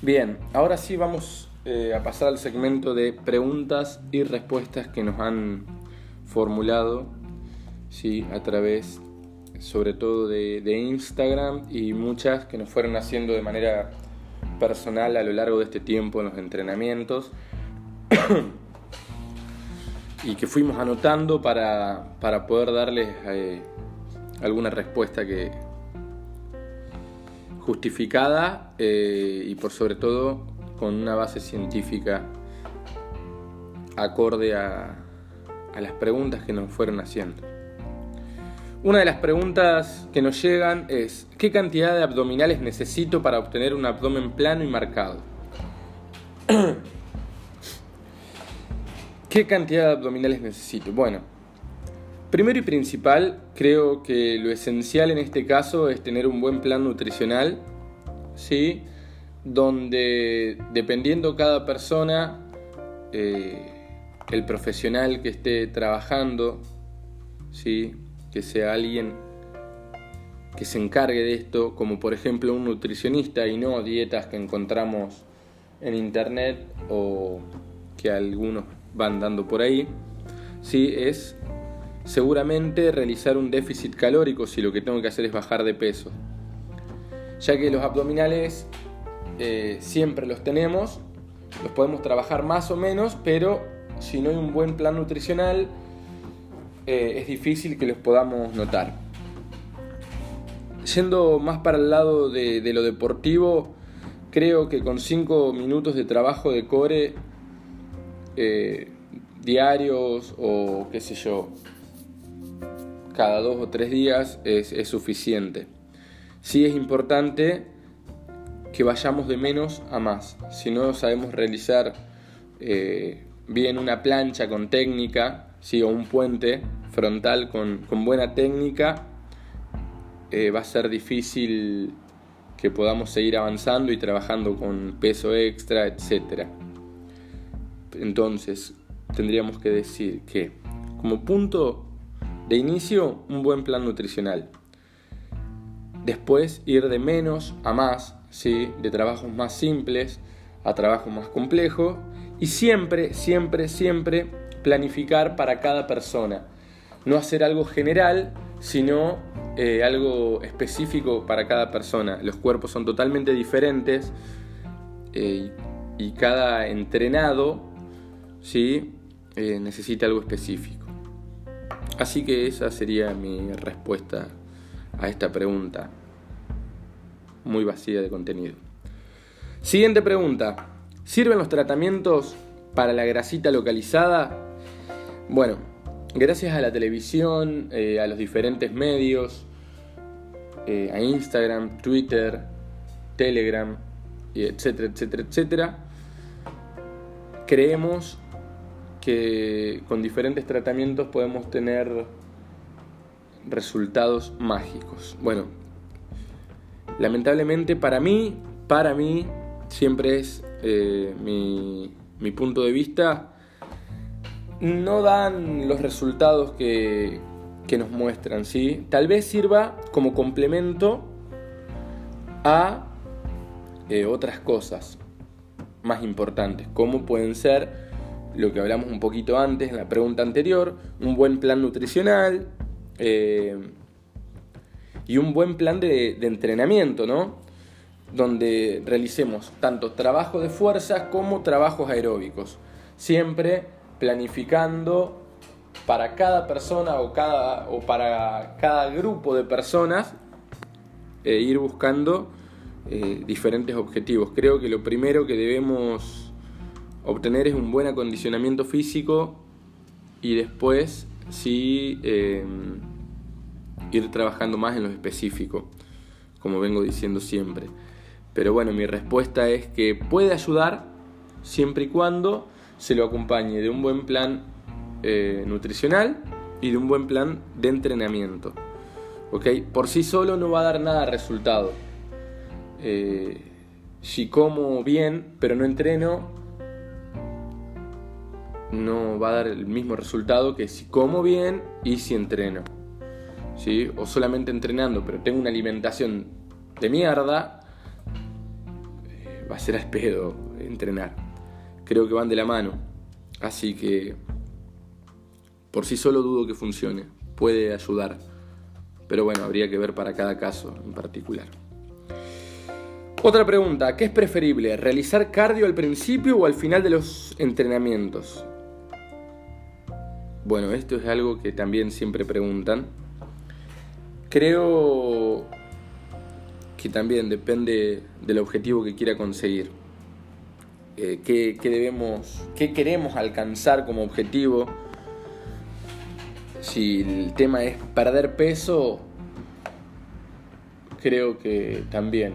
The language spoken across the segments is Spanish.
Bien, ahora sí vamos eh, a pasar al segmento de preguntas y respuestas que nos han formulado ¿sí? a través sobre todo de, Instagram y muchas que nos fueron haciendo de manera personal a lo largo de este tiempo en los entrenamientos y que fuimos anotando para, para poder darles eh, alguna respuesta que justificada eh, y por sobre todo con una base científica acorde a, a las preguntas que nos fueron haciendo. Una de las preguntas que nos llegan es, ¿qué cantidad de abdominales necesito para obtener un abdomen plano y marcado? ¿Qué cantidad de abdominales necesito? Bueno, primero y principal, creo que lo esencial en este caso es tener un buen plan nutricional, ¿sí? Donde dependiendo cada persona, eh, el profesional que esté trabajando, ¿sí? que sea alguien que se encargue de esto, como por ejemplo un nutricionista y no dietas que encontramos en internet o que algunos van dando por ahí, ¿sí? es seguramente realizar un déficit calórico si lo que tengo que hacer es bajar de peso. Ya que los abdominales eh, siempre los tenemos, los podemos trabajar más o menos, pero si no hay un buen plan nutricional, eh, es difícil que los podamos notar. Yendo más para el lado de, lo deportivo, creo que con 5 minutos de trabajo de core eh, diarios o qué sé yo, cada dos o tres días es, suficiente. Sí es importante que vayamos de menos a más. Si no sabemos realizar eh, bien una plancha con técnica, o un puente frontal con, buena técnica, eh, va a ser difícil que podamos seguir avanzando y trabajando con peso extra, etc. Entonces, tendríamos que decir que como punto de inicio, un buen plan nutricional. Después, ir de menos a más, ¿sí? de trabajos más simples a trabajos más complejos. Y siempre, siempre, siempre planificar para cada persona. No hacer algo general, sino eh, algo específico para cada persona. Los cuerpos son totalmente diferentes eh, y cada entrenado ¿sí? Eh, necesita algo específico. Así que esa sería mi respuesta a esta pregunta muy vacía de contenido. Siguiente pregunta. ¿Sirven los tratamientos para la grasita localizada? Bueno, gracias a la televisión, eh, a los diferentes medios, eh, a Instagram, Twitter, Telegram, etcétera, etcétera, etcétera, creemos que con diferentes tratamientos podemos tener resultados mágicos. Bueno, lamentablemente para mí, para mí, siempre es eh, mi, punto de vista, no dan los resultados que, nos muestran, ¿sí? Tal vez sirva como complemento a eh, otras cosas más importantes, como pueden ser lo que hablamos un poquito antes en la pregunta anterior, un buen plan nutricional eh, y un buen plan de, entrenamiento, ¿no? Donde realicemos tanto trabajo de fuerzas como trabajos aeróbicos. Siempre planificando para cada persona o, cada, o para cada grupo de personas e ir buscando eh, diferentes objetivos. Creo que lo primero que debemos obtener es un buen acondicionamiento físico y después sí em, ir trabajando más en lo específico, como vengo diciendo siempre. Pero bueno, mi respuesta es que puede ayudar siempre y cuando se lo acompañe de un buen plan eh, nutricional y de un buen plan de entrenamiento. Por sí solo no va a dar nada resultado. Eh, si como bien pero no entreno, no va a dar el mismo resultado que si como bien y si entreno. ¿Sí? O solamente entrenando pero tengo una alimentación de mierda, va a ser al pedo entrenar. Creo que van de la mano. Así que por sí solo dudo que funcione. Puede ayudar. Pero bueno, habría que ver para cada caso en particular. Otra pregunta, ¿qué es preferible? ¿Realizar cardio al principio o al final de los entrenamientos? Bueno, esto es algo que también siempre preguntan. Creo que también depende del objetivo que quiera conseguir. Eh, qué, debemos, qué queremos alcanzar como objetivo. Si el tema es perder peso, creo que también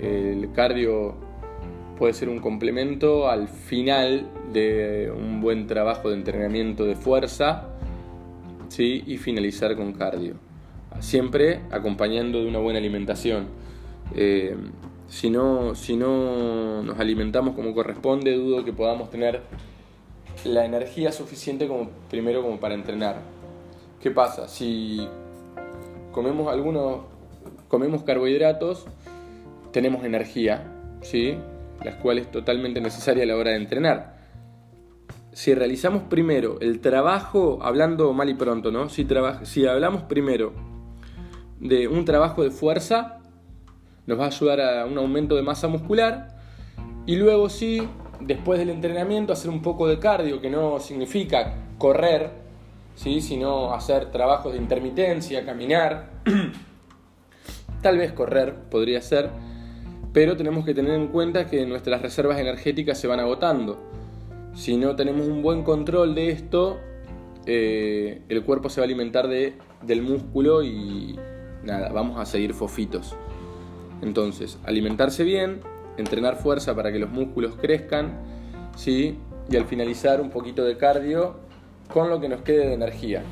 el cardio puede ser un complemento al final de un buen trabajo de entrenamiento de fuerza ¿sí? y finalizar con cardio. Siempre acompañando de una buena alimentación. Eh, si, no, si no nos alimentamos como corresponde, dudo que podamos tener la energía suficiente como primero como para entrenar. ¿Qué pasa? Si comemos algunos comemos carbohidratos, tenemos energía, ¿sí? las cuales es totalmente necesaria a la hora de entrenar. Si realizamos primero el trabajo, hablando mal y pronto, ¿no? Si, si hablamos primero de un trabajo de fuerza, nos va a ayudar a un aumento de masa muscular. Y luego sí, después del entrenamiento, hacer un poco de cardio, que no significa correr, ¿sí? sino hacer trabajos de intermitencia, caminar. Tal vez correr podría ser pero tenemos que tener en cuenta que nuestras reservas energéticas se van agotando. Si no tenemos un buen control de esto, eh, el cuerpo se va a alimentar de, del músculo y nada, vamos a seguir fofitos. Entonces, alimentarse bien, entrenar fuerza para que los músculos crezcan, ¿sí? y al finalizar un poquito de cardio con lo que nos quede de energía.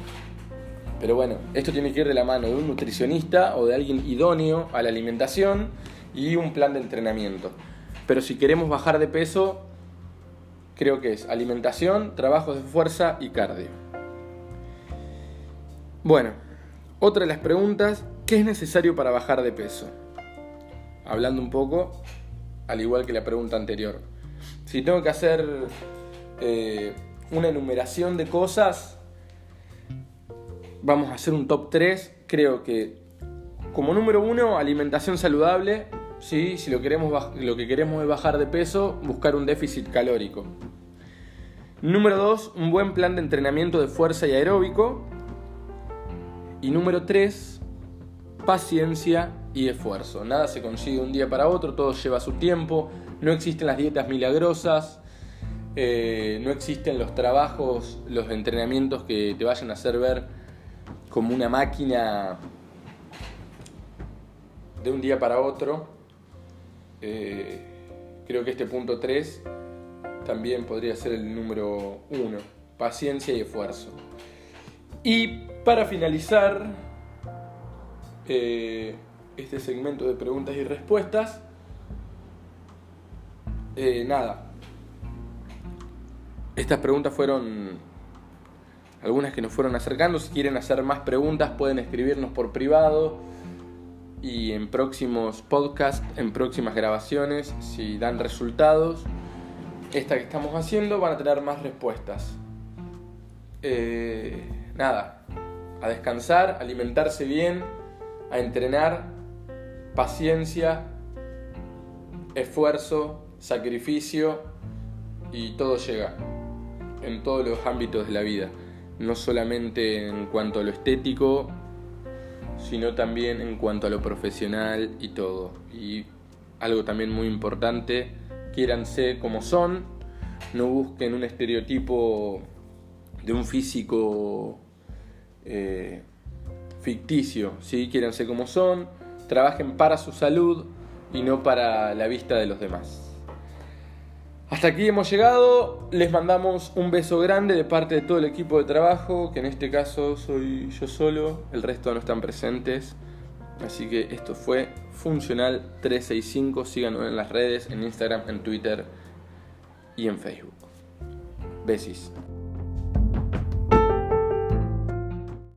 Pero bueno, esto tiene que ir de la mano de un nutricionista o de alguien idóneo a la alimentación y un plan de entrenamiento. Pero si queremos bajar de peso, creo que es alimentación, trabajos de fuerza y cardio. Bueno, otra de las preguntas, ¿qué es necesario para bajar de peso? Hablando un poco, al igual que la pregunta anterior. Si tengo que hacer eh, una enumeración de cosas, vamos a hacer un top 3. Creo que como número uno, alimentación saludable, ¿sí? si lo, queremos, lo que queremos es bajar de peso, buscar un déficit calórico. Número 2, un buen plan de entrenamiento de fuerza y aeróbico. Y número 3, paciencia y esfuerzo. Nada se consigue un día para otro, todo lleva su tiempo, no existen las dietas milagrosas, eh, no existen los trabajos, los entrenamientos que te vayan a hacer ver como una máquina de un día para otro. Eh, creo que este punto 3 también podría ser el número 1, paciencia y esfuerzo. Y para finalizar eh, este segmento de preguntas y respuestas, eh, nada, estas preguntas fueron algunas que nos fueron acercando. Si quieren hacer más preguntas pueden escribirnos por privado y en próximos podcasts, en próximas grabaciones, si dan resultados, esta que estamos haciendo van a tener más respuestas. Eh, nada, a descansar, alimentarse bien, a entrenar, paciencia, esfuerzo, sacrificio y todo llega en todos los ámbitos de la vida, no solamente en cuanto a lo estético sino también en cuanto a lo profesional y todo. Y algo también muy importante, quiéranse como son, no busquen un estereotipo de un físico eh, ficticio, ¿sí? quiéranse como son, trabajen para su salud y no para la vista de los demás. Hasta aquí hemos llegado, les mandamos un beso grande de parte de todo el equipo de trabajo, que en este caso soy yo solo, el resto no están presentes. Así que esto fue Funcional 365, síganos en las redes, en Instagram, en Twitter y en Facebook. Besis.